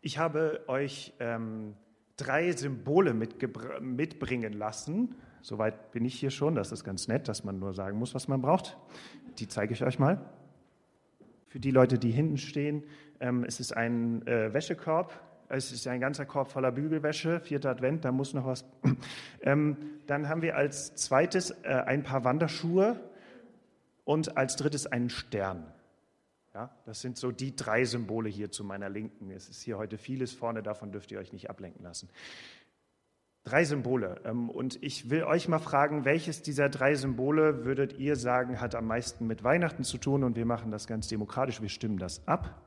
Ich habe euch ähm, drei Symbole mitbringen lassen. Soweit bin ich hier schon. Das ist ganz nett, dass man nur sagen muss, was man braucht. Die zeige ich euch mal. Für die Leute, die hinten stehen, ähm, es ist ein äh, Wäschekorb. Es ist ein ganzer Korb voller Bügelwäsche, vierter Advent, da muss noch was. Ähm, dann haben wir als zweites äh, ein paar Wanderschuhe und als drittes einen Stern. Ja, das sind so die drei Symbole hier zu meiner Linken. Es ist hier heute vieles vorne, davon dürft ihr euch nicht ablenken lassen. Drei Symbole. Ähm, und ich will euch mal fragen, welches dieser drei Symbole würdet ihr sagen, hat am meisten mit Weihnachten zu tun? Und wir machen das ganz demokratisch, wir stimmen das ab.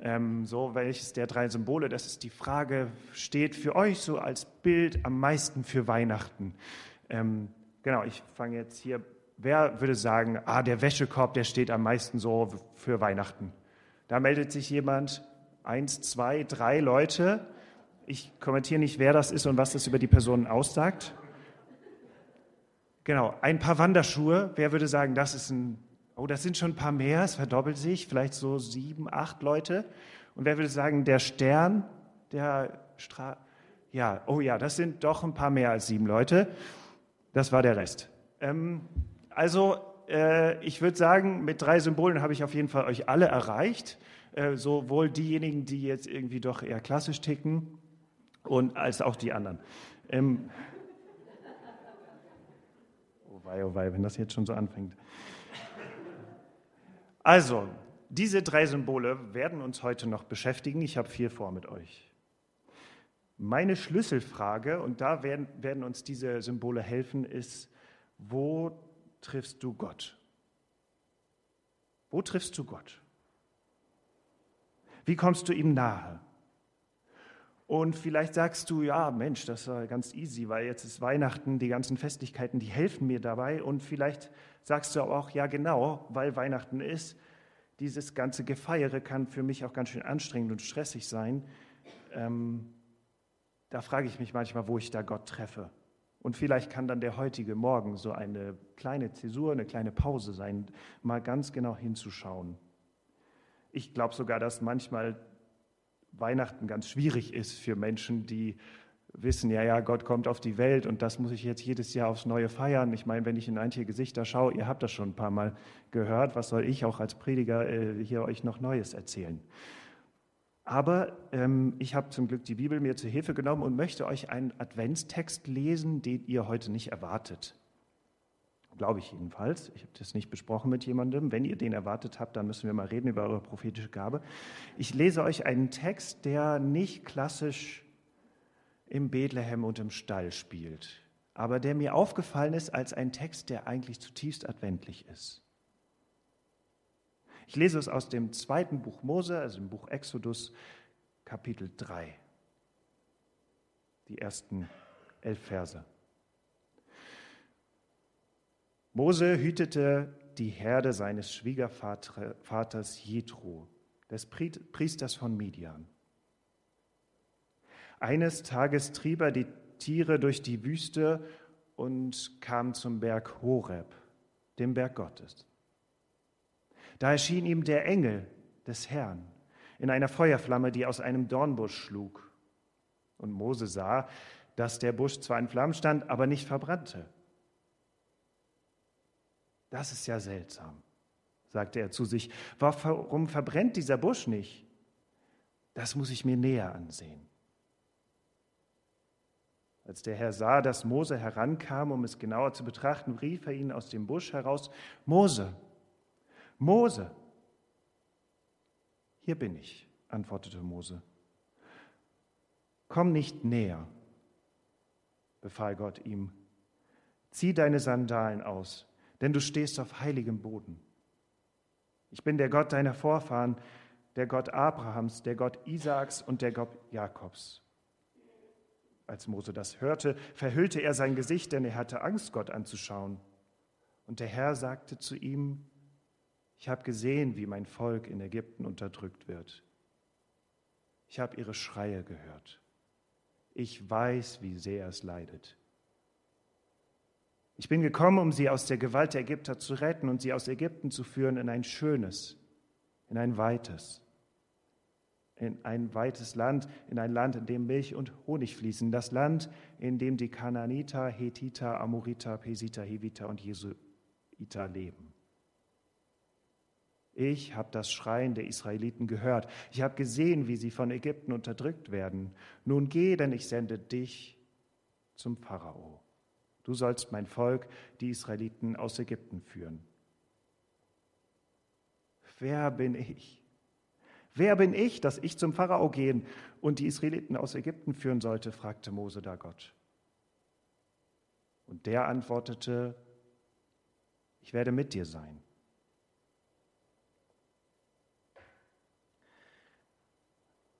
Ähm, so, welches der drei Symbole, das ist die Frage, steht für euch so als Bild am meisten für Weihnachten? Ähm, genau, ich fange jetzt hier Wer würde sagen, ah, der Wäschekorb, der steht am meisten so für Weihnachten? Da meldet sich jemand, eins, zwei, drei Leute. Ich kommentiere nicht, wer das ist und was das über die Person aussagt. Genau, ein paar Wanderschuhe. Wer würde sagen, das ist ein, oh, das sind schon ein paar mehr, es verdoppelt sich, vielleicht so sieben, acht Leute. Und wer würde sagen, der Stern, der Stra ja, oh ja, das sind doch ein paar mehr als sieben Leute. Das war der Rest. Ähm, also äh, ich würde sagen, mit drei Symbolen habe ich auf jeden Fall euch alle erreicht. Äh, sowohl diejenigen, die jetzt irgendwie doch eher klassisch ticken, und als auch die anderen. Ähm, oh wei, oh wei, wenn das jetzt schon so anfängt. Also, diese drei Symbole werden uns heute noch beschäftigen. Ich habe viel vor mit euch. Meine Schlüsselfrage, und da werden, werden uns diese Symbole helfen, ist, wo triffst du Gott? Wo triffst du Gott? Wie kommst du ihm nahe? Und vielleicht sagst du, ja, Mensch, das war ganz easy, weil jetzt ist Weihnachten, die ganzen Festlichkeiten, die helfen mir dabei. Und vielleicht sagst du auch, ja, genau, weil Weihnachten ist, dieses ganze Gefeiere kann für mich auch ganz schön anstrengend und stressig sein. Ähm, da frage ich mich manchmal, wo ich da Gott treffe. Und vielleicht kann dann der heutige Morgen so eine kleine Zäsur, eine kleine Pause sein, mal ganz genau hinzuschauen. Ich glaube sogar, dass manchmal Weihnachten ganz schwierig ist für Menschen, die wissen, ja, ja, Gott kommt auf die Welt und das muss ich jetzt jedes Jahr aufs Neue feiern. Ich meine, wenn ich in einige Gesichter schaue, ihr habt das schon ein paar Mal gehört, was soll ich auch als Prediger äh, hier euch noch Neues erzählen? Aber ähm, ich habe zum Glück die Bibel mir zur Hilfe genommen und möchte euch einen Adventstext lesen, den ihr heute nicht erwartet. Glaube ich jedenfalls. Ich habe das nicht besprochen mit jemandem. Wenn ihr den erwartet habt, dann müssen wir mal reden über eure prophetische Gabe. Ich lese euch einen Text, der nicht klassisch im Bethlehem und im Stall spielt, aber der mir aufgefallen ist als ein Text, der eigentlich zutiefst adventlich ist. Ich lese es aus dem zweiten Buch Mose, also im Buch Exodus, Kapitel 3. Die ersten elf Verse. Mose hütete die Herde seines Schwiegervaters Jethro, des Priesters von Midian. Eines Tages trieb er die Tiere durch die Wüste und kam zum Berg Horeb, dem Berg Gottes. Da erschien ihm der Engel des Herrn in einer Feuerflamme, die aus einem Dornbusch schlug. Und Mose sah, dass der Busch zwar in Flammen stand, aber nicht verbrannte. Das ist ja seltsam, sagte er zu sich. Warum verbrennt dieser Busch nicht? Das muss ich mir näher ansehen. Als der Herr sah, dass Mose herankam, um es genauer zu betrachten, rief er ihn aus dem Busch heraus, Mose, Mose. Hier bin ich, antwortete Mose. Komm nicht näher, befahl Gott ihm. Zieh deine Sandalen aus, denn du stehst auf heiligem Boden. Ich bin der Gott deiner Vorfahren, der Gott Abrahams, der Gott Isaaks und der Gott Jakobs. Als Mose das hörte, verhüllte er sein Gesicht, denn er hatte Angst, Gott anzuschauen. Und der Herr sagte zu ihm, ich habe gesehen, wie mein Volk in Ägypten unterdrückt wird. Ich habe ihre Schreie gehört. Ich weiß, wie sehr es leidet. Ich bin gekommen, um sie aus der Gewalt der Ägypter zu retten und sie aus Ägypten zu führen in ein schönes, in ein weites, in ein weites Land, in ein Land, in dem Milch und Honig fließen, das Land, in dem die Kananiter, Hethiter, Amoriter, Pesiter, Heviter und Jesuiter leben. Ich habe das Schreien der Israeliten gehört. Ich habe gesehen, wie sie von Ägypten unterdrückt werden. Nun geh, denn ich sende dich zum Pharao. Du sollst mein Volk, die Israeliten, aus Ägypten führen. Wer bin ich? Wer bin ich, dass ich zum Pharao gehen und die Israeliten aus Ägypten führen sollte? fragte Mose da Gott. Und der antwortete, ich werde mit dir sein.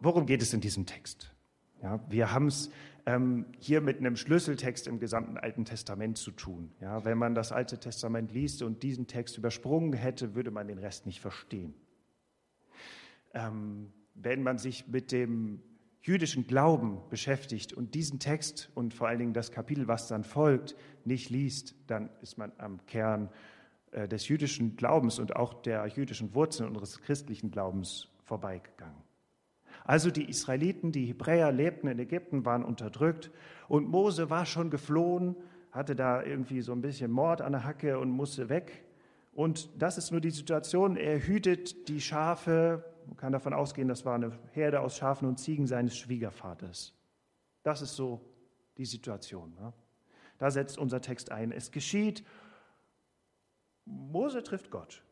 Worum geht es in diesem Text? Ja, wir haben es ähm, hier mit einem Schlüsseltext im gesamten Alten Testament zu tun. Ja, wenn man das Alte Testament liest und diesen Text übersprungen hätte, würde man den Rest nicht verstehen. Ähm, wenn man sich mit dem jüdischen Glauben beschäftigt und diesen Text und vor allen Dingen das Kapitel, was dann folgt, nicht liest, dann ist man am Kern äh, des jüdischen Glaubens und auch der jüdischen Wurzeln unseres christlichen Glaubens vorbeigegangen. Also die Israeliten, die Hebräer lebten in Ägypten, waren unterdrückt und Mose war schon geflohen, hatte da irgendwie so ein bisschen Mord an der Hacke und musste weg. Und das ist nur die Situation. Er hütet die Schafe, man kann davon ausgehen, das war eine Herde aus Schafen und Ziegen seines Schwiegervaters. Das ist so die Situation. Ne? Da setzt unser Text ein. Es geschieht, Mose trifft Gott.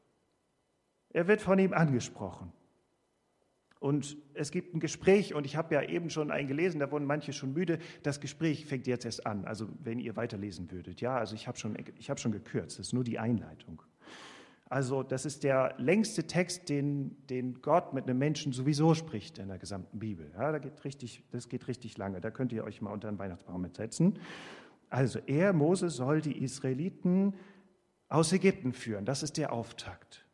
Er wird von ihm angesprochen. Und es gibt ein Gespräch, und ich habe ja eben schon einen gelesen, da wurden manche schon müde. Das Gespräch fängt jetzt erst an, also wenn ihr weiterlesen würdet. Ja, also ich habe schon, hab schon gekürzt, das ist nur die Einleitung. Also das ist der längste Text, den, den Gott mit einem Menschen sowieso spricht in der gesamten Bibel. Ja, da geht richtig, das geht richtig lange, da könnt ihr euch mal unter den Weihnachtsbaum mitsetzen. Also er, Mose, soll die Israeliten aus Ägypten führen, das ist der Auftakt.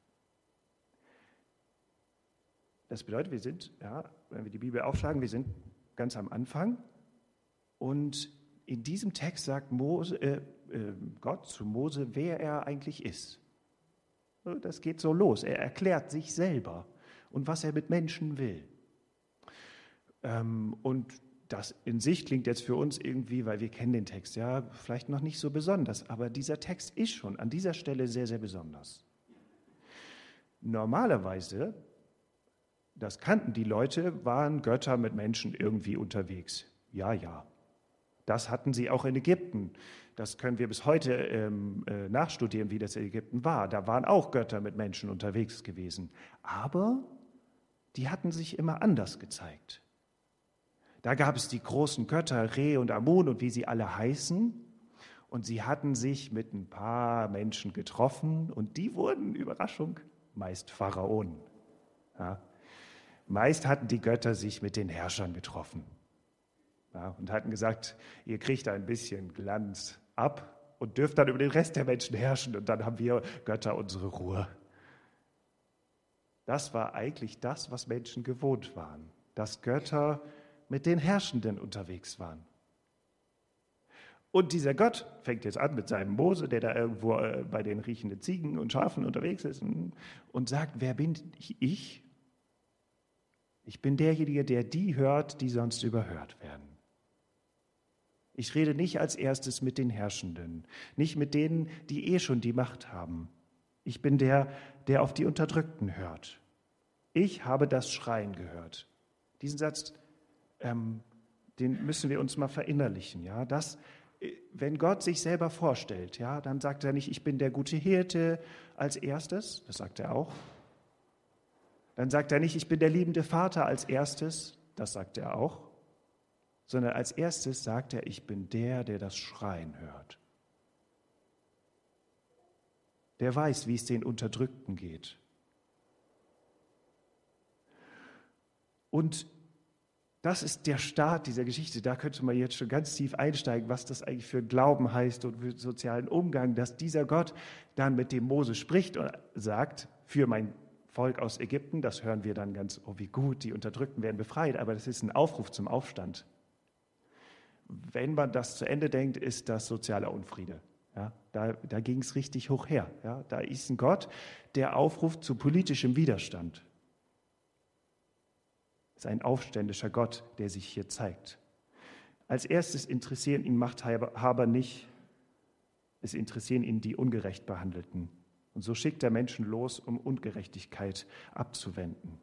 Das bedeutet, wir sind, ja, wenn wir die Bibel aufschlagen, wir sind ganz am Anfang. Und in diesem Text sagt Mose, äh, äh, Gott zu Mose, wer er eigentlich ist. Das geht so los. Er erklärt sich selber und was er mit Menschen will. Ähm, und das in sich klingt jetzt für uns irgendwie, weil wir kennen den Text, ja, vielleicht noch nicht so besonders, aber dieser Text ist schon an dieser Stelle sehr, sehr besonders. Normalerweise das kannten die Leute, waren Götter mit Menschen irgendwie unterwegs. Ja, ja. Das hatten sie auch in Ägypten. Das können wir bis heute ähm, äh, nachstudieren, wie das in Ägypten war. Da waren auch Götter mit Menschen unterwegs gewesen. Aber die hatten sich immer anders gezeigt. Da gab es die großen Götter Re und Amun und wie sie alle heißen. Und sie hatten sich mit ein paar Menschen getroffen und die wurden, Überraschung, meist Pharaonen. Ja, Meist hatten die Götter sich mit den Herrschern getroffen ja, und hatten gesagt, ihr kriegt ein bisschen Glanz ab und dürft dann über den Rest der Menschen herrschen und dann haben wir Götter unsere Ruhe. Das war eigentlich das, was Menschen gewohnt waren, dass Götter mit den Herrschenden unterwegs waren. Und dieser Gott fängt jetzt an mit seinem Mose, der da irgendwo äh, bei den riechenden Ziegen und Schafen unterwegs ist, und sagt, wer bin ich? Ich bin derjenige, der die hört, die sonst überhört werden. Ich rede nicht als erstes mit den Herrschenden, nicht mit denen, die eh schon die Macht haben. Ich bin der, der auf die Unterdrückten hört. Ich habe das Schreien gehört. Diesen Satz, ähm, den müssen wir uns mal verinnerlichen. Ja, das, äh, wenn Gott sich selber vorstellt, ja, dann sagt er nicht, ich bin der gute Hirte als erstes, das sagt er auch, dann sagt er nicht, ich bin der liebende Vater als erstes, das sagt er auch, sondern als erstes sagt er, ich bin der, der das Schreien hört. Der weiß, wie es den Unterdrückten geht. Und das ist der Start dieser Geschichte. Da könnte man jetzt schon ganz tief einsteigen, was das eigentlich für Glauben heißt und für sozialen Umgang, dass dieser Gott dann mit dem Mose spricht und sagt, für mein Volk aus Ägypten, das hören wir dann ganz, oh wie gut, die Unterdrückten werden befreit, aber das ist ein Aufruf zum Aufstand. Wenn man das zu Ende denkt, ist das sozialer Unfriede. Ja, da da ging es richtig hoch her. Ja, da ist ein Gott, der aufruft zu politischem Widerstand. Es ist ein aufständischer Gott, der sich hier zeigt. Als erstes interessieren ihn Machthaber nicht, es interessieren ihn die ungerecht Behandelten. Und so schickt er Menschen los, um Ungerechtigkeit abzuwenden.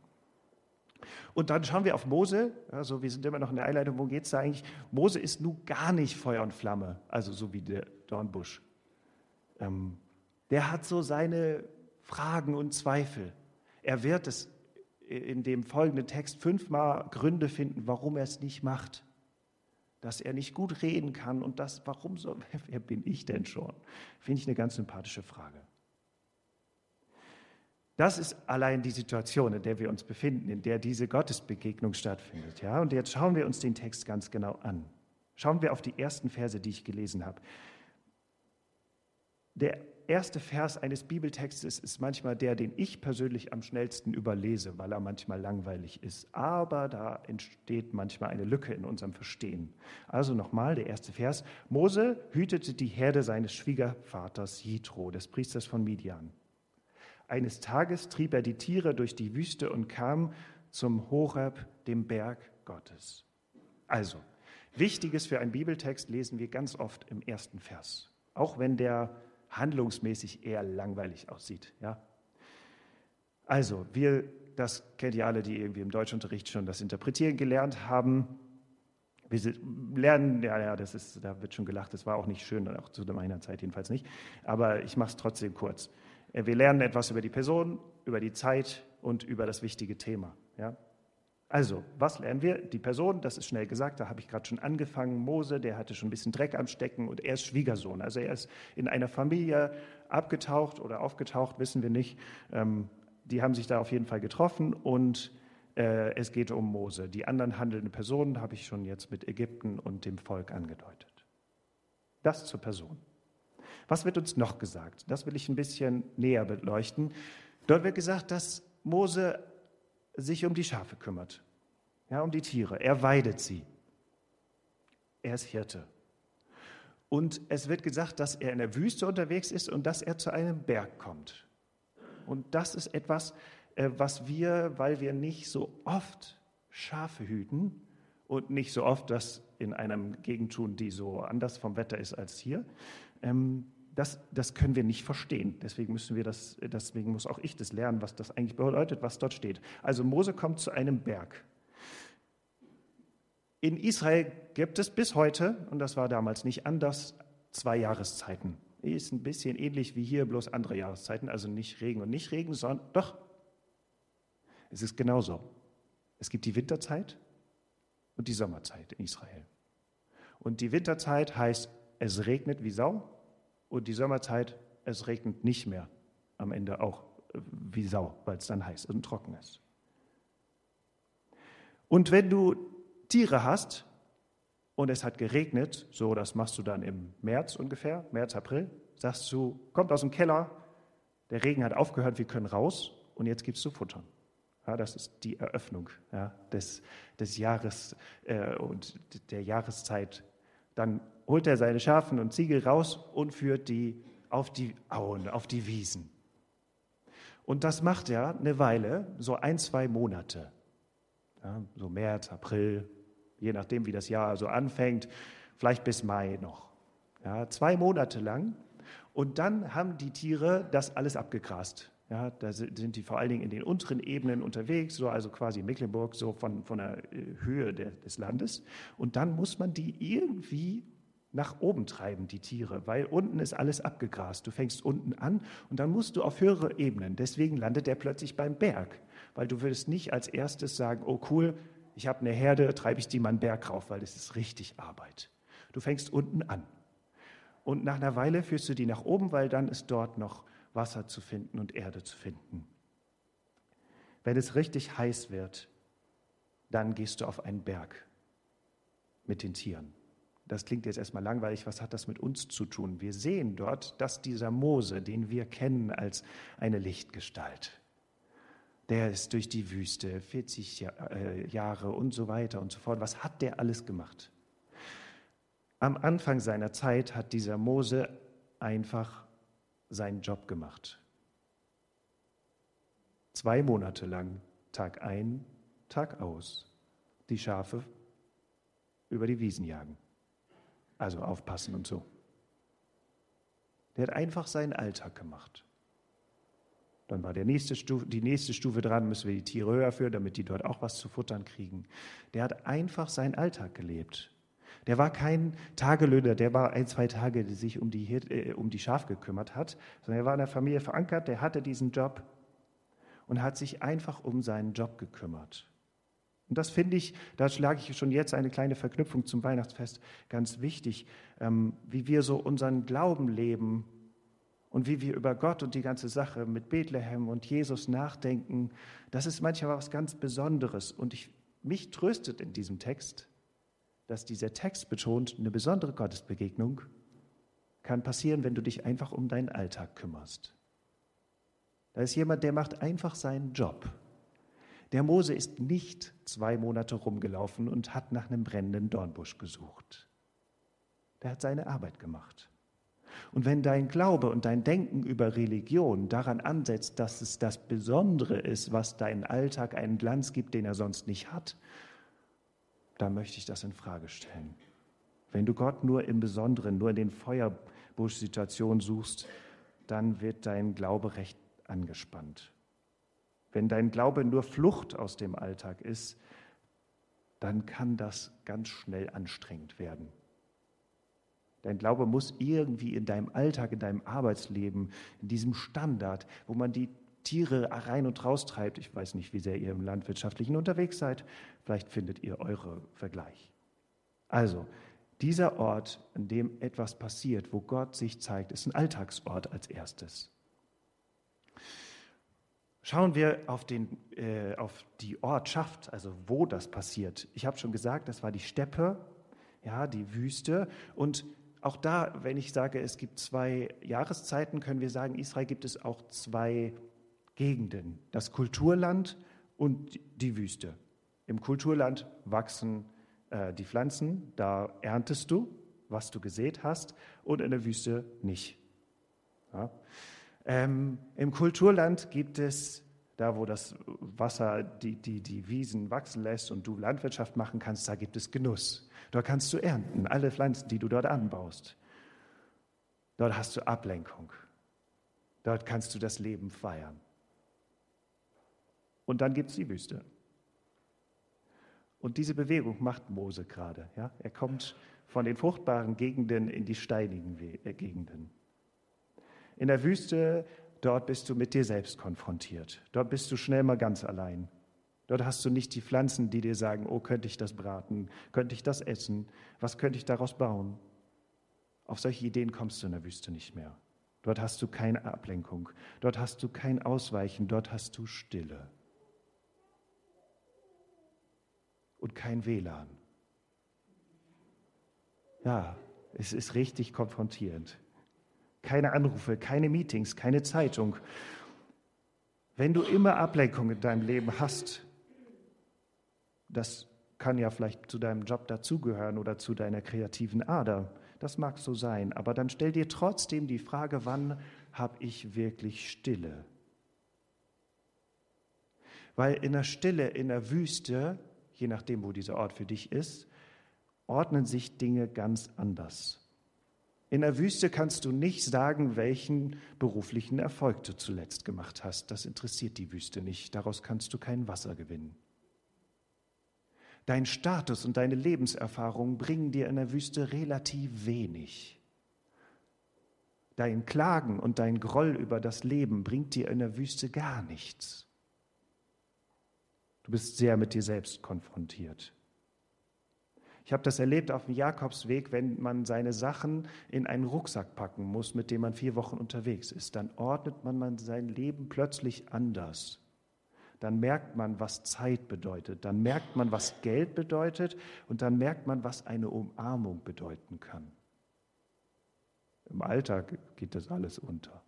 Und dann schauen wir auf Mose. Also wir sind immer noch in der Einleitung, worum geht es da eigentlich? Mose ist nun gar nicht Feuer und Flamme, also so wie der Dornbusch. Ähm, der hat so seine Fragen und Zweifel. Er wird es in dem folgenden Text fünfmal Gründe finden, warum er es nicht macht. Dass er nicht gut reden kann und das, warum so, wer bin ich denn schon? Finde ich eine ganz sympathische Frage. Das ist allein die Situation, in der wir uns befinden, in der diese Gottesbegegnung stattfindet. Ja? Und jetzt schauen wir uns den Text ganz genau an. Schauen wir auf die ersten Verse, die ich gelesen habe. Der erste Vers eines Bibeltextes ist manchmal der, den ich persönlich am schnellsten überlese, weil er manchmal langweilig ist. Aber da entsteht manchmal eine Lücke in unserem Verstehen. Also nochmal der erste Vers. Mose hütete die Herde seines Schwiegervaters Jitro, des Priesters von Midian. Eines Tages trieb er die Tiere durch die Wüste und kam zum Horeb, dem Berg Gottes. Also, Wichtiges für einen Bibeltext lesen wir ganz oft im ersten Vers, auch wenn der handlungsmäßig eher langweilig aussieht. Ja? Also, wir, das kennt ihr alle, die irgendwie im Deutschunterricht schon das Interpretieren gelernt haben. Wir lernen, ja, ja, das ist, da wird schon gelacht, das war auch nicht schön, auch zu meiner Zeit jedenfalls nicht. Aber ich mache es trotzdem kurz. Äh, wir lernen etwas über die Person, über die Zeit und über das wichtige Thema. Ja? Also, was lernen wir? Die Person, das ist schnell gesagt, da habe ich gerade schon angefangen. Mose, der hatte schon ein bisschen Dreck am Stecken und er ist Schwiegersohn. Also er ist in einer Familie abgetaucht oder aufgetaucht, wissen wir nicht. Ähm, die haben sich da auf jeden Fall getroffen und äh, es geht um Mose. Die anderen handelnden Personen habe ich schon jetzt mit Ägypten und dem Volk angedeutet. Das zur Person. Was wird uns noch gesagt? Das will ich ein bisschen näher beleuchten. Dort wird gesagt, dass Mose sich um die Schafe kümmert, ja, um die Tiere. Er weidet sie. Er ist Hirte. Und es wird gesagt, dass er in der Wüste unterwegs ist und dass er zu einem Berg kommt. Und das ist etwas, äh, was wir, weil wir nicht so oft Schafe hüten und nicht so oft das in einem Gegend tun, die so anders vom Wetter ist als hier, ähm, das, das können wir nicht verstehen. Deswegen müssen wir das, deswegen muss auch ich das lernen, was das eigentlich bedeutet, was dort steht. Also Mose kommt zu einem Berg. In Israel gibt es bis heute, und das war damals nicht anders, zwei Jahreszeiten. Ist ein bisschen ähnlich wie hier, bloß andere Jahreszeiten, also nicht Regen und nicht Regen, sondern doch. Es ist genauso. Es gibt die Winterzeit und die Sommerzeit in Israel. Und die Winterzeit heißt, es regnet wie Sau und die Sommerzeit, es regnet nicht mehr am Ende auch äh, wie Sau, weil es dann heiß und trocken ist. Und wenn du Tiere hast und es hat geregnet, so das machst du dann im März ungefähr, März, April, sagst du, kommt aus dem Keller, der Regen hat aufgehört, wir können raus und jetzt gibst du Futtern. Ja, das ist die Eröffnung ja, des, des Jahres äh, und der Jahreszeit. Dann holt er seine Schafen und Ziegel raus und führt die auf die Auen, auf die Wiesen. Und das macht er eine Weile, so ein, zwei Monate. Ja, so März, April, je nachdem, wie das Jahr so anfängt, vielleicht bis Mai noch. Ja, zwei Monate lang. Und dann haben die Tiere das alles abgegrast. Ja, da sind die vor allen Dingen in den unteren Ebenen unterwegs, so also quasi Mecklenburg, so von, von der äh, Höhe des Landes. Und dann muss man die irgendwie nach oben treiben, die Tiere, weil unten ist alles abgegrast. Du fängst unten an und dann musst du auf höhere Ebenen. Deswegen landet er plötzlich beim Berg, weil du würdest nicht als erstes sagen, oh cool, ich habe eine Herde, treibe ich die mal einen Berg rauf, weil das ist richtig Arbeit. Du fängst unten an. Und nach einer Weile führst du die nach oben, weil dann ist dort noch Wasser zu finden und Erde zu finden. Wenn es richtig heiß wird, dann gehst du auf einen Berg mit den Tieren. Das klingt jetzt erstmal langweilig, was hat das mit uns zu tun? Wir sehen dort, dass dieser Mose, den wir kennen als eine Lichtgestalt, der ist durch die Wüste, 40 äh, Jahre und so weiter und so fort. Was hat der alles gemacht? Am Anfang seiner Zeit hat dieser Mose einfach seinen Job gemacht. Zwei Monate lang, Tag ein, Tag aus. die Schafe über die Wiesen jagen. Also aufpassen und so. Der hat einfach seinen Alltag gemacht. Dann war der nächste Stufe, die nächste Stufe dran, müssen wir die Tiere höher führen, damit die dort auch was zu futtern kriegen. Der hat einfach seinen Alltag gelebt. Der war kein Tagelöhner, der war ein, zwei Tage, der sich um die, äh, um die Schaf gekümmert hat, sondern er war in der Familie verankert, der hatte diesen Job und hat sich einfach um seinen Job gekümmert. Und das finde ich, da schlage ich schon jetzt eine kleine Verknüpfung zum Weihnachtsfest ganz wichtig, ähm, wie wir so unseren Glauben leben und wie wir über Gott und die ganze Sache mit Bethlehem und Jesus nachdenken. Das ist manchmal was ganz Besonderes. Und ich, mich tröstet in diesem Text, dass dieser Text betont, eine besondere Gottesbegegnung kann passieren, wenn du dich einfach um deinen Alltag kümmerst. Da ist jemand, der macht einfach seinen Job. Der Mose ist nicht zwei Monate rumgelaufen und hat nach einem brennenden Dornbusch gesucht. Der hat seine Arbeit gemacht. Und wenn dein Glaube und dein Denken über Religion daran ansetzt, dass es das Besondere ist, was deinen Alltag einen Glanz gibt, den er sonst nicht hat, da möchte ich das in Frage stellen. Wenn du Gott nur im Besonderen, nur in den Feuerbusch-Situationen suchst, dann wird dein Glaube recht angespannt. Wenn dein Glaube nur Flucht aus dem Alltag ist, dann kann das ganz schnell anstrengend werden. Dein Glaube muss irgendwie in deinem Alltag, in deinem Arbeitsleben, in diesem Standard, wo man die Tiere rein und raus treibt. Ich weiß nicht, wie sehr ihr im Landwirtschaftlichen unterwegs seid. Vielleicht findet ihr eure Vergleich. Also, dieser Ort, an dem etwas passiert, wo Gott sich zeigt, ist ein Alltagsort als erstes. Schauen wir auf, den, äh, auf die Ortschaft, also wo das passiert. Ich habe schon gesagt, das war die Steppe, ja, die Wüste. Und auch da, wenn ich sage, es gibt zwei Jahreszeiten, können wir sagen, Israel gibt es auch zwei Gegenden, das Kulturland und die Wüste. Im Kulturland wachsen äh, die Pflanzen, da erntest du, was du gesät hast, und in der Wüste nicht. Ja. Ähm, Im Kulturland gibt es, da wo das Wasser die, die, die Wiesen wachsen lässt und du Landwirtschaft machen kannst, da gibt es Genuss. Dort kannst du ernten, alle Pflanzen, die du dort anbaust. Dort hast du Ablenkung. Dort kannst du das Leben feiern. Und dann gibt es die Wüste. Und diese Bewegung macht Mose gerade. Ja? Er kommt von den fruchtbaren Gegenden in die steinigen äh, Gegenden. In der Wüste, dort bist du mit dir selbst konfrontiert. Dort bist du schnell mal ganz allein. Dort hast du nicht die Pflanzen, die dir sagen, oh, könnte ich das braten, könnte ich das essen, was könnte ich daraus bauen. Auf solche Ideen kommst du in der Wüste nicht mehr. Dort hast du keine Ablenkung, dort hast du kein Ausweichen, dort hast du Stille. und kein WLAN. Ja, es ist richtig konfrontierend. Keine Anrufe, keine Meetings, keine Zeitung. Wenn du immer Ablenkung in deinem Leben hast, das kann ja vielleicht zu deinem Job dazugehören oder zu deiner kreativen Ader. Das mag so sein, aber dann stell dir trotzdem die Frage, wann habe ich wirklich Stille? Weil in der Stille, in der Wüste, je nachdem, wo dieser Ort für dich ist, ordnen sich Dinge ganz anders. In der Wüste kannst du nicht sagen, welchen beruflichen Erfolg du zuletzt gemacht hast. Das interessiert die Wüste nicht. Daraus kannst du kein Wasser gewinnen. Dein Status und deine Lebenserfahrung bringen dir in der Wüste relativ wenig. Dein Klagen und dein Groll über das Leben bringt dir in der Wüste gar nichts. Du bist sehr mit dir selbst konfrontiert. Ich habe das erlebt auf dem Jakobsweg, wenn man seine Sachen in einen Rucksack packen muss, mit dem man vier Wochen unterwegs ist. Dann ordnet man sein Leben plötzlich anders. Dann merkt man, was Zeit bedeutet. Dann merkt man, was Geld bedeutet. Und dann merkt man, was eine Umarmung bedeuten kann. Im Alltag geht das alles unter.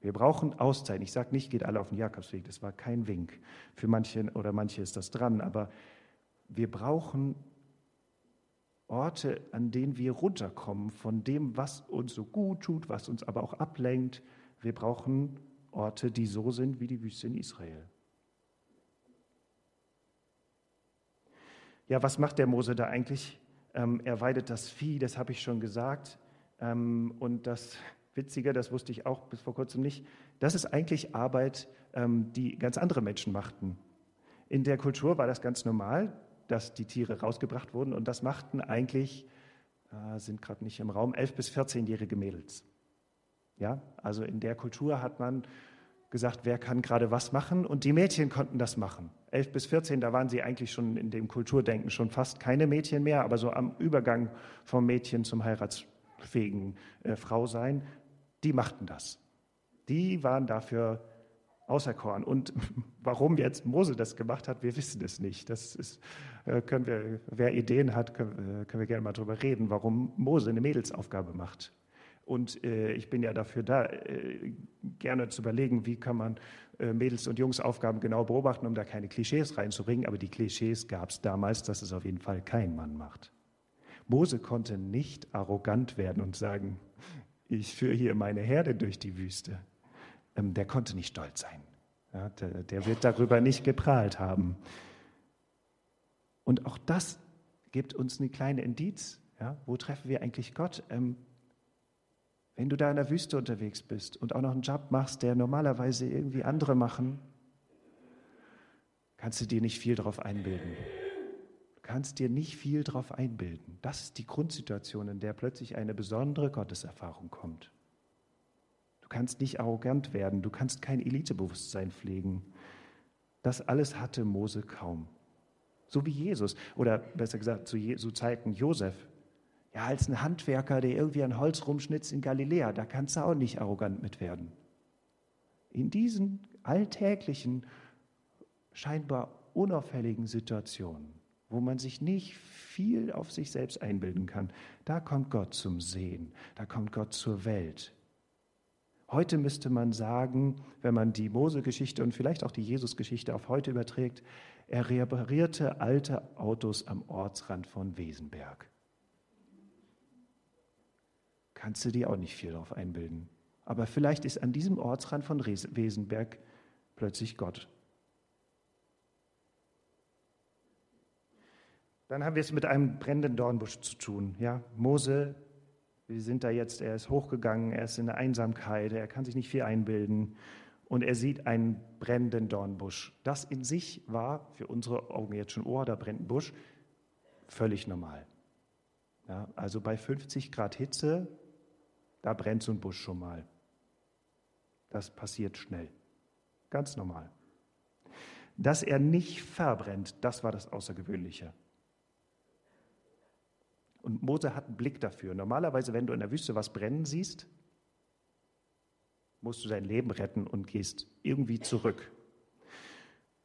Wir brauchen Auszeiten. Ich sage nicht, geht alle auf den Jakobsweg. Das war kein Wink. Für manche oder manche ist das dran. Aber wir brauchen Orte, an denen wir runterkommen von dem, was uns so gut tut, was uns aber auch ablenkt. Wir brauchen Orte, die so sind wie die Wüste in Israel. Ja, was macht der Mose da eigentlich? Ähm, er weidet das Vieh, das habe ich schon gesagt. Ähm, und das Witzige, das wusste ich auch bis vor kurzem nicht, das ist eigentlich Arbeit, ähm, die ganz andere Menschen machten. In der Kultur war das ganz normal, dass die Tiere rausgebracht wurden und das machten eigentlich, äh, sind gerade nicht im Raum, 11- bis 14-jährige Mädels. Ja, also in der Kultur hat man gesagt, wer kann gerade was machen und die Mädchen konnten das machen. 11 bis 14, da waren sie eigentlich schon in dem Kulturdenken schon fast keine Mädchen mehr, aber so am Übergang vom Mädchen zum heiratsfähigen äh, Frau sein, die machten das. Die waren dafür auserkoren. Und warum jetzt Mose das gemacht hat, wir wissen es nicht. Das ist, äh, können wir, wer Ideen hat, können, äh, wir gerne mal darüber reden, warum Mose eine Mädelsaufgabe macht. Und äh, ich bin ja dafür da, gerne zu überlegen, wie kann man Mädels- und Jungsaufgaben genau beobachten, um da keine Klischees reinzubringen. Aber die Klischees gab es damals, dass es auf jeden Fall kein Mann macht. Mose konnte nicht arrogant werden und sagen, ich führe hier meine Herde durch die Wüste. Ähm, der konnte nicht stolz sein. Ja, der, der wird darüber nicht geprahlt haben. Und auch das gibt uns eine kleine Indiz. Ja, wo treffen wir eigentlich Gott? Ähm, wenn du da in der Wüste unterwegs bist und auch noch einen Job machst, der normalerweise irgendwie andere machen, kannst du dir nicht viel darauf einbilden. Du kannst dir nicht viel darauf einbilden. Das ist die Grundsituation, in der plötzlich eine besondere Gotteserfahrung kommt. Du kannst nicht arrogant werden, du kannst kein Elitebewusstsein pflegen. Das alles hatte Mose kaum. So wie Jesus oder besser gesagt zu, zu Zeiten Josef. Ja, als ein Handwerker, der irgendwie ein Holz rumschnitzt in Galiläa, da kannst du auch nicht arrogant mit werden. In diesen alltäglichen, scheinbar unauffälligen Situationen, wo man sich nicht viel auf sich selbst einbilden kann, da kommt Gott zum Sehen, da kommt Gott zur Welt. Heute müsste man sagen, wenn man die Mose-Geschichte und vielleicht auch die Jesus-Geschichte auf heute überträgt, er reparierte alte Autos am Ortsrand von Wesenberg kannst du dir auch nicht viel darauf einbilden. Aber vielleicht ist an diesem Ortsrand von Wesenberg plötzlich Gott. Dann haben wir es mit einem brennenden Dornbusch zu tun. Ja, Mose, wir sind da jetzt, er ist hochgegangen, er ist in der Einsamkeit, er kann sich nicht viel einbilden und er sieht einen brennenden Dornbusch. Das in sich war für unsere Augen jetzt schon Ohr, da brennt ein Busch, völlig normal. Ja, also bei 50 Grad Hitze da brennt so ein Busch schon mal. Das passiert schnell. Ganz normal. Dass er nicht verbrennt, das war das Außergewöhnliche. Und Mose hat einen Blick dafür. Normalerweise, wenn du in der Wüste was brennen siehst, musst du dein Leben retten und gehst irgendwie zurück.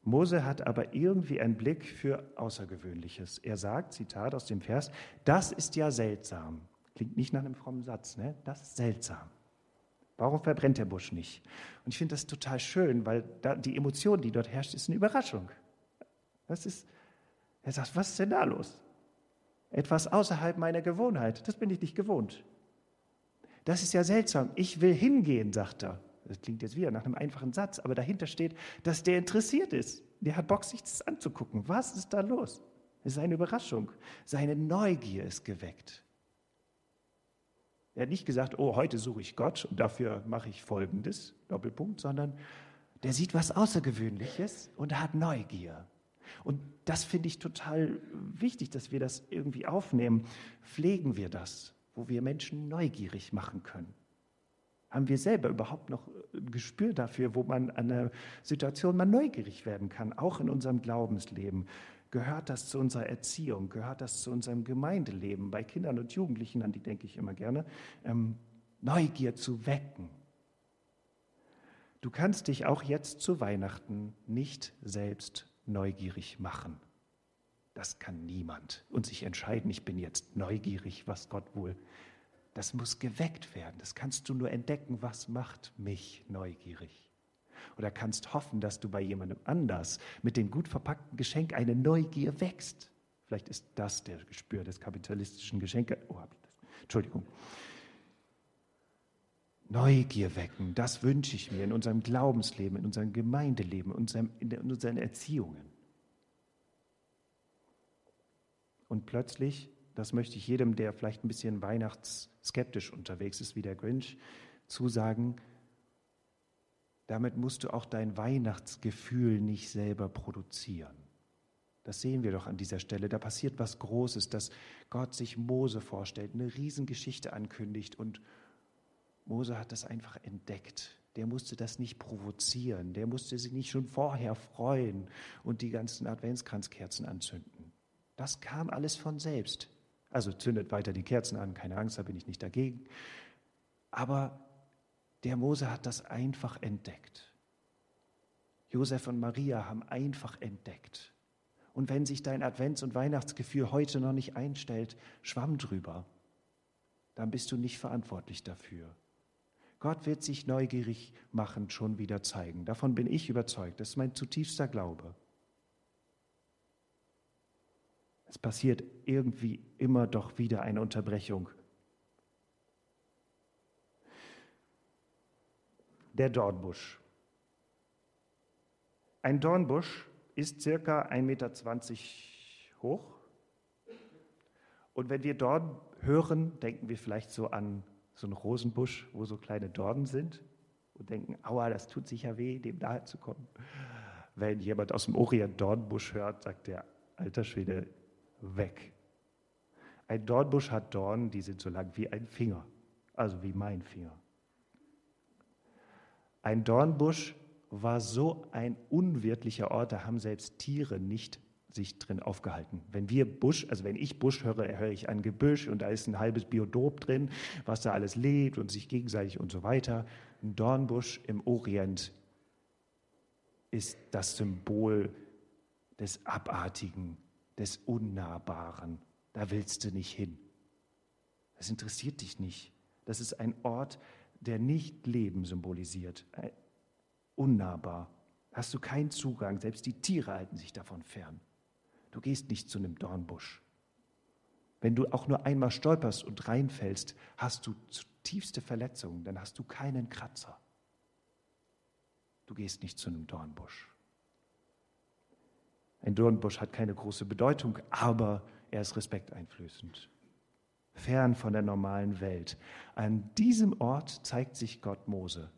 Mose hat aber irgendwie einen Blick für Außergewöhnliches. Er sagt, Zitat aus dem Vers, das ist ja seltsam. Klingt nicht nach einem frommen Satz, ne? Das ist seltsam. Warum verbrennt der Busch nicht? Und ich finde das total schön, weil da die Emotion, die dort herrscht, ist eine Überraschung. Das ist, er sagt, was ist denn da los? Etwas außerhalb meiner Gewohnheit. Das bin ich nicht gewohnt. Das ist ja seltsam. Ich will hingehen, sagt er. Das klingt jetzt wieder nach einem einfachen Satz, aber dahinter steht, dass der interessiert ist. Der hat Bock, sich das anzugucken. Was ist da los? Es ist eine Überraschung. Seine Neugier ist geweckt. Er hat nicht gesagt, oh, heute suche ich Gott und dafür mache ich Folgendes, Doppelpunkt, sondern der sieht was Außergewöhnliches und hat Neugier. Und das finde ich total wichtig, dass wir das irgendwie aufnehmen. Pflegen wir das, wo wir Menschen neugierig machen können? Haben wir selber überhaupt noch ein Gespür dafür, wo man an einer Situation mal neugierig werden kann, auch in unserem Glaubensleben? Gehört das zu unserer Erziehung? Gehört das zu unserem Gemeindeleben? Bei Kindern und Jugendlichen, an die denke ich immer gerne, ähm, Neugier zu wecken. Du kannst dich auch jetzt zu Weihnachten nicht selbst neugierig machen. Das kann niemand. Und sich entscheiden, ich bin jetzt neugierig, was Gott wohl. Das muss geweckt werden. Das kannst du nur entdecken, was macht mich neugierig oder kannst hoffen, dass du bei jemandem anders mit dem gut verpackten Geschenk eine Neugier wächst. Vielleicht ist das der Gespür des kapitalistischen Geschenkes. Oh, habe ich das? Entschuldigung. Neugier wecken, das wünsche ich mir in unserem Glaubensleben, in unserem Gemeindeleben, in, unserem, in unseren Erziehungen. Und plötzlich, das möchte ich jedem, der vielleicht ein bisschen weihnachtsskeptisch unterwegs ist wie der Grinch, zusagen, damit musst du auch dein Weihnachtsgefühl nicht selber produzieren. Das sehen wir doch an dieser Stelle. Da passiert was Großes, dass Gott sich Mose vorstellt, eine Riesengeschichte ankündigt und Mose hat das einfach entdeckt. Der musste das nicht provozieren, der musste sich nicht schon vorher freuen und die ganzen Adventskranzkerzen anzünden. Das kam alles von selbst. Also zündet weiter die Kerzen an, keine Angst, da bin ich nicht dagegen. Aber der Mose hat das einfach entdeckt. Josef und Maria haben einfach entdeckt. Und wenn sich dein Advents- und Weihnachtsgefühl heute noch nicht einstellt, schwamm drüber. Dann bist du nicht verantwortlich dafür. Gott wird sich neugierig machen, schon wieder zeigen. Davon bin ich überzeugt. Das ist mein zutiefster Glaube. Es passiert irgendwie immer doch wieder eine Unterbrechung. Der Dornbusch. Ein Dornbusch ist circa 1,20 Meter hoch. Und wenn wir Dorn hören, denken wir vielleicht so an so einen Rosenbusch, wo so kleine Dornen sind und denken, aua, das tut sicher weh, dem nahe zu kommen. Wenn jemand aus dem Orient Dornbusch hört, sagt der alter Schwede, weg. Ein Dornbusch hat Dornen, die sind so lang wie ein Finger, also wie mein Finger. Ein Dornbusch war so ein unwirtlicher Ort, da haben selbst Tiere nicht sich drin aufgehalten. Wenn wir Busch, also wenn ich Busch höre, höre ich ein Gebüsch und da ist ein halbes Biotop drin, was da alles lebt und sich gegenseitig und so weiter. Ein Dornbusch im Orient ist das Symbol des Abartigen, des Unnahbaren. Da willst du nicht hin. Das interessiert dich nicht. Das ist ein Ort, der nicht Leben symbolisiert. Unnahbar. Hast du keinen Zugang. Selbst die Tiere halten sich davon fern. Du gehst nicht zu einem Dornbusch. Wenn du auch nur einmal stolperst und reinfällst, hast du zutiefste Verletzungen, dann hast du keinen Kratzer. Du gehst nicht zu einem Dornbusch. Ein Dornbusch hat keine große Bedeutung, aber er ist respekteinflößend. Fern von der normalen Welt. An diesem Ort zeigt sich Gott Mose.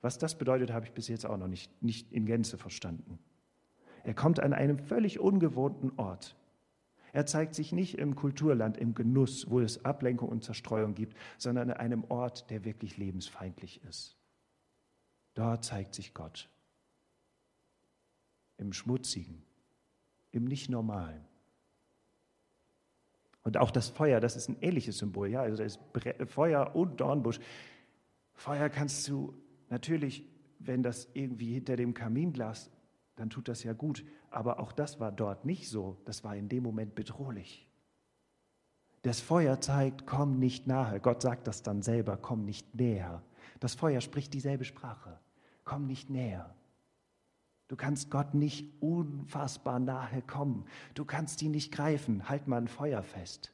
Was das bedeutet, habe ich bis jetzt auch noch nicht, nicht in Gänze verstanden. Er kommt an einem völlig ungewohnten Ort. Er zeigt sich nicht im Kulturland, im Genuss, wo es Ablenkung und Zerstreuung gibt, sondern an einem Ort, der wirklich lebensfeindlich ist. Dort zeigt sich Gott. Im Schmutzigen, im Nicht-Normalen. Und auch das Feuer, das ist ein ähnliches Symbol. Ja, also das ist Feuer und Dornbusch. Feuer kannst du natürlich, wenn das irgendwie hinter dem Kaminglas dann tut das ja gut. Aber auch das war dort nicht so. Das war in dem Moment bedrohlich. Das Feuer zeigt, komm nicht nahe. Gott sagt das dann selber, komm nicht näher. Das Feuer spricht dieselbe Sprache. Komm nicht näher. Du kannst Gott nicht unfassbar nahe kommen. Du kannst ihn nicht greifen. Halt mal ein Feuer fest.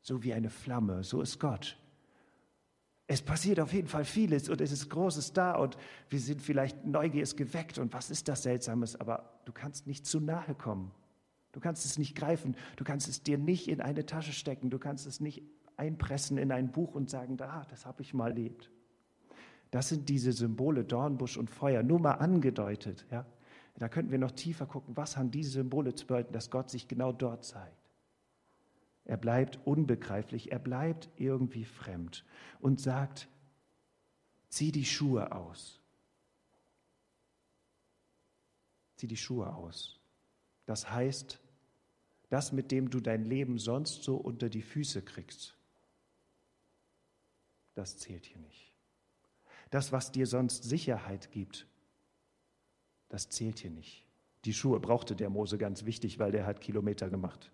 So wie eine Flamme, so ist Gott. Es passiert auf jeden Fall vieles und es ist Großes da und wir sind vielleicht Neugier ist geweckt und was ist das Seltsames, aber du kannst nicht zu nahe kommen. Du kannst es nicht greifen, du kannst es dir nicht in eine Tasche stecken, du kannst es nicht einpressen in ein Buch und sagen, da, das habe ich mal erlebt. Das sind diese Symbole Dornbusch und Feuer, nur mal angedeutet. Ja? Da könnten wir noch tiefer gucken, was haben diese Symbole zu bedeuten, dass Gott sich genau dort zeigt. Er bleibt unbegreiflich, er bleibt irgendwie fremd und sagt, zieh die Schuhe aus. Zieh die Schuhe aus. Das heißt, das, mit dem du dein Leben sonst so unter die Füße kriegst, das zählt hier nicht. Das, was dir sonst Sicherheit gibt, das zählt hier nicht. Die Schuhe brauchte der Mose ganz wichtig, weil der hat Kilometer gemacht.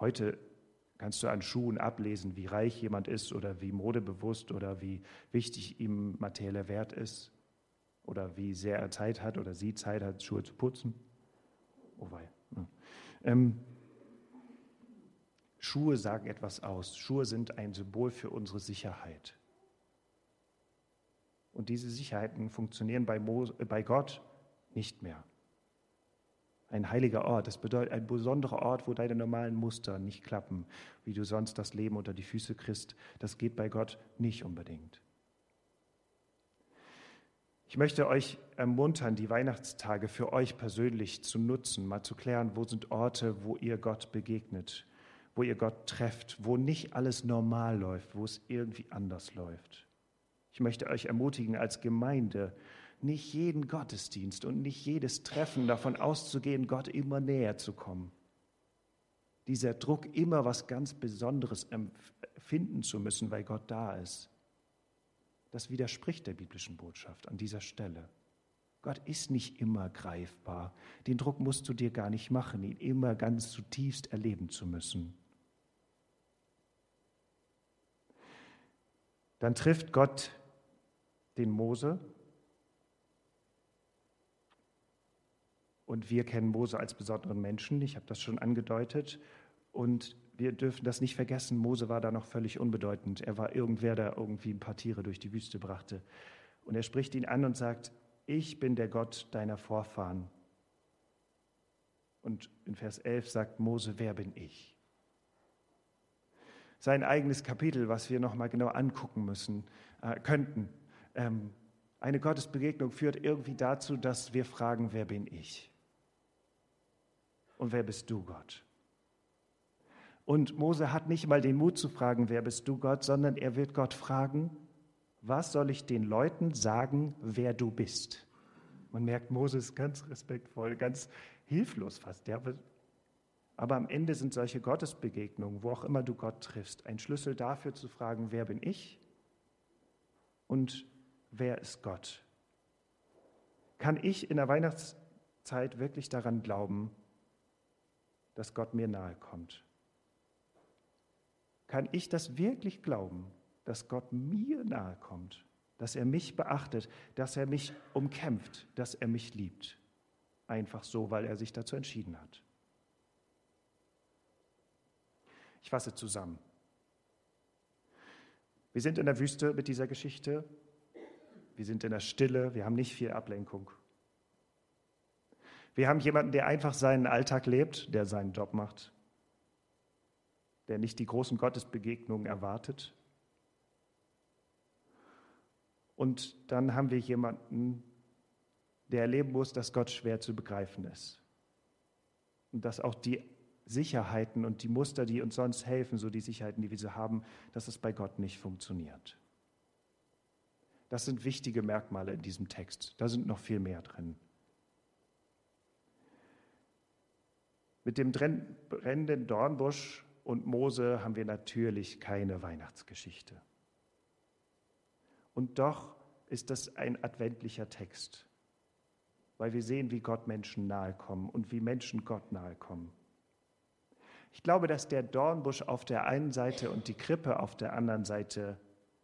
Heute kannst du an Schuhen ablesen, wie reich jemand ist oder wie modebewusst oder wie wichtig ihm materieller Wert ist oder wie sehr er Zeit hat oder sie Zeit hat, Schuhe zu putzen. Oh wei. Ähm, Schuhe sagen etwas aus. Schuhe sind ein Symbol für unsere Sicherheit. Und diese Sicherheiten funktionieren bei, Mo bei Gott nicht mehr. Ein heiliger Ort, das bedeutet ein besonderer Ort, wo deine normalen Muster nicht klappen, wie du sonst das Leben unter die Füße kriegst. Das geht bei Gott nicht unbedingt. Ich möchte euch ermuntern, die Weihnachtstage für euch persönlich zu nutzen, mal zu klären, wo sind Orte, wo ihr Gott begegnet, wo ihr Gott trefft, wo nicht alles normal läuft, wo es irgendwie anders läuft. Ich möchte euch ermutigen, als Gemeinde nicht jeden Gottesdienst und nicht jedes Treffen davon auszugehen, Gott immer näher zu kommen. Dieser Druck, immer was ganz Besonderes empfinden zu müssen, weil Gott da ist das widerspricht der biblischen Botschaft an dieser Stelle. Gott ist nicht immer greifbar. Den Druck musst du dir gar nicht machen, ihn immer ganz zutiefst erleben zu müssen. Dann trifft Gott den Mose. Und wir kennen Mose als besonderen Menschen, ich habe das schon angedeutet. Und wir dürfen das nicht vergessen, Mose war da noch völlig unbedeutend. Er war irgendwer, der irgendwie ein paar Tiere durch die Wüste brachte. Und er spricht ihn an und sagt, ich bin der Gott deiner Vorfahren. Und in Vers 11 sagt Mose, wer bin ich? Sein eigenes Kapitel, was wir noch mal genau angucken müssen, äh, könnten. Ähm, eine Gottesbegegnung führt irgendwie dazu, dass wir fragen, wer bin ich? Und wer bist du, Gott? Und Mose hat nicht mal den Mut zu fragen, wer bist du Gott, sondern er wird Gott fragen, was soll ich den Leuten sagen, wer du bist? Man merkt, Mose ist ganz respektvoll, ganz hilflos fast. Aber am Ende sind solche Gottesbegegnungen, wo auch immer du Gott triffst, ein Schlüssel dafür zu fragen, wer bin ich und wer ist Gott? Kann ich in der Weihnachtszeit wirklich daran glauben, dass Gott mir nahe kommt? kann ich das wirklich glauben, dass Gott mir nahe kommt, dass er mich beachtet, dass er mich umkämpft, dass er mich liebt. Einfach so, weil er sich dazu entschieden hat. Ich fasse zusammen. Wir sind in der Wüste mit dieser Geschichte. Wir sind in der Stille. Wir haben nicht viel Ablenkung. Wir haben jemanden, der einfach seinen Alltag lebt, der seinen Job macht, der nicht die großen Gottesbegegnungen erwartet. Und dann haben wir jemanden, der erleben muss, dass Gott schwer zu begreifen ist. Und dass auch die Sicherheiten und die Muster, die uns sonst helfen, so die Sicherheiten, die wir so haben, dass es bei Gott nicht funktioniert. Das sind wichtige Merkmale in diesem Text. Da sind noch viel mehr drin. Mit dem brennenden Dornbusch und Mose haben wir natürlich keine Weihnachtsgeschichte. Und doch ist das ein adventlicher Text, weil wir sehen, wie Gott Menschen nahe kommen und wie Menschen Gott nahe kommen. Ich glaube, dass der Dornbusch auf der einen Seite und die Krippe auf der anderen Seite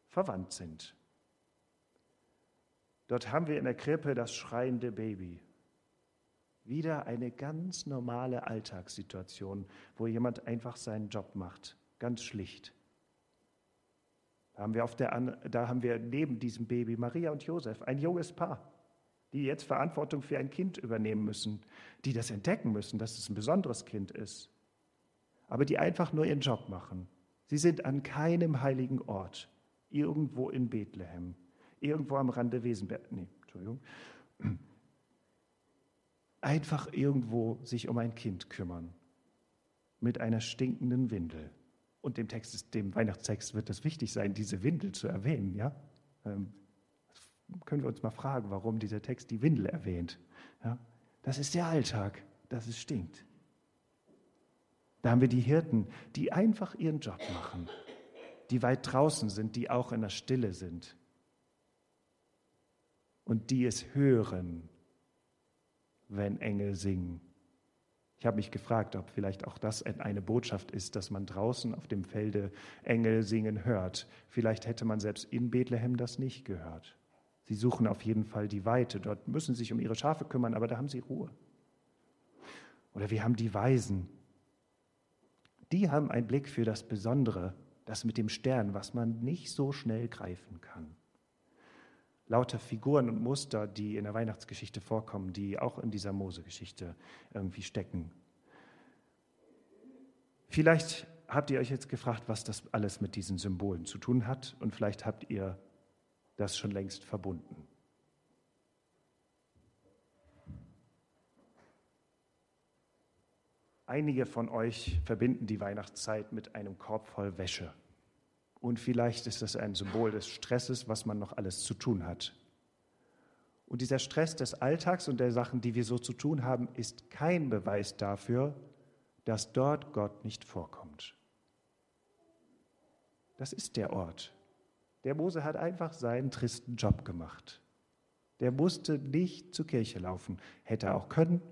verwandt sind. Dort haben wir in der Krippe das schreiende Baby wieder eine ganz normale Alltagssituation, wo jemand einfach seinen Job macht, ganz schlicht. Da haben, wir auf der, da haben wir neben diesem Baby Maria und Josef, ein junges Paar, die jetzt Verantwortung für ein Kind übernehmen müssen, die das entdecken müssen, dass es ein besonderes Kind ist, aber die einfach nur ihren Job machen. Sie sind an keinem heiligen Ort, irgendwo in Bethlehem, irgendwo am Rande Wesenberg, nee, Entschuldigung, einfach irgendwo sich um ein Kind kümmern mit einer stinkenden Windel. Und dem Text, dem Weihnachtstext wird es wichtig sein, diese Windel zu erwähnen. Ja? Ähm, können wir uns mal fragen, warum dieser Text die Windel erwähnt. Ja? Das ist der Alltag, dass es stinkt. Da haben wir die Hirten, die einfach ihren Job machen, die weit draußen sind, die auch in der Stille sind und die es hören, wenn Engel singen. Ich habe mich gefragt, ob vielleicht auch das eine Botschaft ist, dass man draußen auf dem Felde Engel singen hört. Vielleicht hätte man selbst in Bethlehem das nicht gehört. Sie suchen auf jeden Fall die Weite. Dort müssen sie sich um ihre Schafe kümmern, aber da haben sie Ruhe. Oder wir haben die Weisen. Die haben einen Blick für das Besondere, das mit dem Stern, was man nicht so schnell greifen kann. Lauter Figuren und Muster, die in der Weihnachtsgeschichte vorkommen, die auch in dieser Mose-Geschichte irgendwie stecken. Vielleicht habt ihr euch jetzt gefragt, was das alles mit diesen Symbolen zu tun hat und vielleicht habt ihr das schon längst verbunden. Einige von euch verbinden die Weihnachtszeit mit einem Korb voll Wäsche. Und vielleicht ist das ein Symbol des Stresses, was man noch alles zu tun hat. Und dieser Stress des Alltags und der Sachen, die wir so zu tun haben, ist kein Beweis dafür, dass dort Gott nicht vorkommt. Das ist der Ort. Der Mose hat einfach seinen tristen Job gemacht. Der musste nicht zur Kirche laufen, hätte er auch können,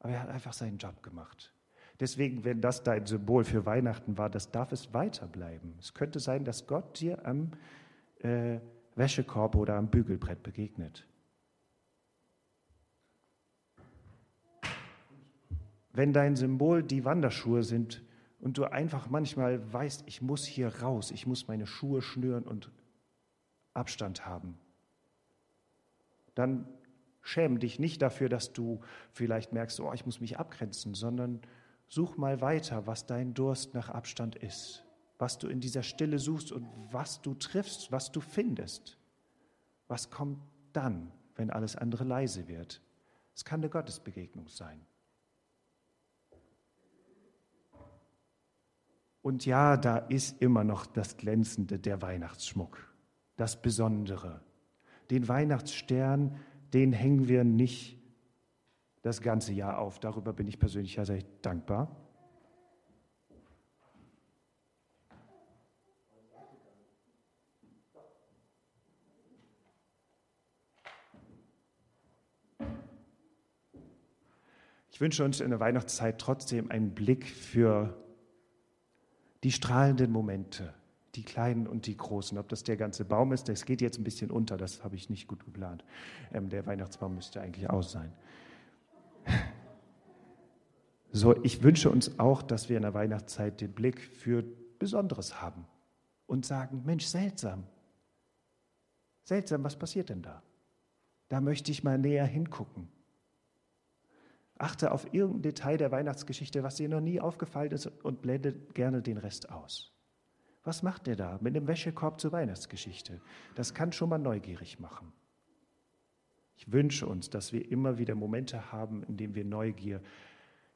aber er hat einfach seinen Job gemacht. Deswegen, wenn das dein Symbol für Weihnachten war, das darf es weiterbleiben. Es könnte sein, dass Gott dir am äh, Wäschekorb oder am Bügelbrett begegnet. Wenn dein Symbol die Wanderschuhe sind und du einfach manchmal weißt, ich muss hier raus, ich muss meine Schuhe schnüren und Abstand haben, dann schäm dich nicht dafür, dass du vielleicht merkst, oh, ich muss mich abgrenzen, sondern such mal weiter, was dein Durst nach Abstand ist, was du in dieser Stille suchst und was du triffst, was du findest. Was kommt dann, wenn alles andere leise wird? Es kann eine Gottesbegegnung sein. Und ja, da ist immer noch das Glänzende, der Weihnachtsschmuck, das Besondere. Den Weihnachtsstern, den hängen wir nicht das ganze Jahr auf. Darüber bin ich persönlich ja sehr dankbar. Ich wünsche uns in der Weihnachtszeit trotzdem einen Blick für die strahlenden Momente, die kleinen und die großen. Ob das der ganze Baum ist, das geht jetzt ein bisschen unter, das habe ich nicht gut geplant. Ähm, der Weihnachtsbaum müsste eigentlich aus sein. So, ich wünsche uns auch, dass wir in der Weihnachtszeit den Blick für Besonderes haben und sagen, Mensch, seltsam. Seltsam, was passiert denn da? Da möchte ich mal näher hingucken. Achte auf irgendein Detail der Weihnachtsgeschichte, was dir noch nie aufgefallen ist und blende gerne den Rest aus. Was macht der da mit dem Wäschekorb zur Weihnachtsgeschichte? Das kann schon mal neugierig machen. Ich wünsche uns, dass wir immer wieder Momente haben, in denen wir Neugier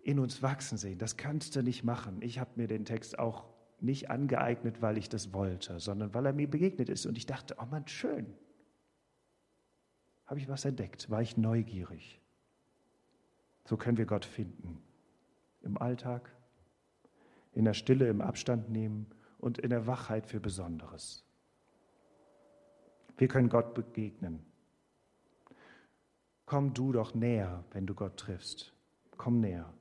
in uns wachsen sehen. Das kannst du nicht machen. Ich habe mir den Text auch nicht angeeignet, weil ich das wollte, sondern weil er mir begegnet ist und ich dachte, oh Mann, schön. Habe ich was entdeckt? War ich neugierig? So können wir Gott finden. Im Alltag, in der Stille, im Abstand nehmen und in der Wachheit für Besonderes. Wir können Gott begegnen. Komm du doch näher, wenn du Gott triffst. Komm näher,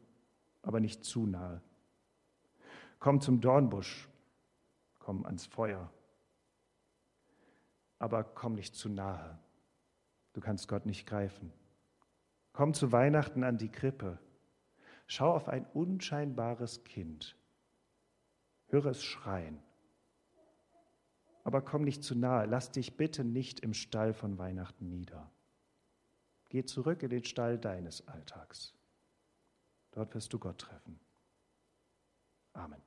aber nicht zu nahe. Komm zum Dornbusch, komm ans Feuer, aber komm nicht zu nahe. Du kannst Gott nicht greifen. Komm zu Weihnachten an die Krippe. Schau auf ein unscheinbares Kind. Höre es schreien. Aber komm nicht zu nahe. Lass dich bitte nicht im Stall von Weihnachten nieder. Geh zurück in den Stall deines Alltags. Dort wirst du Gott treffen. Amen.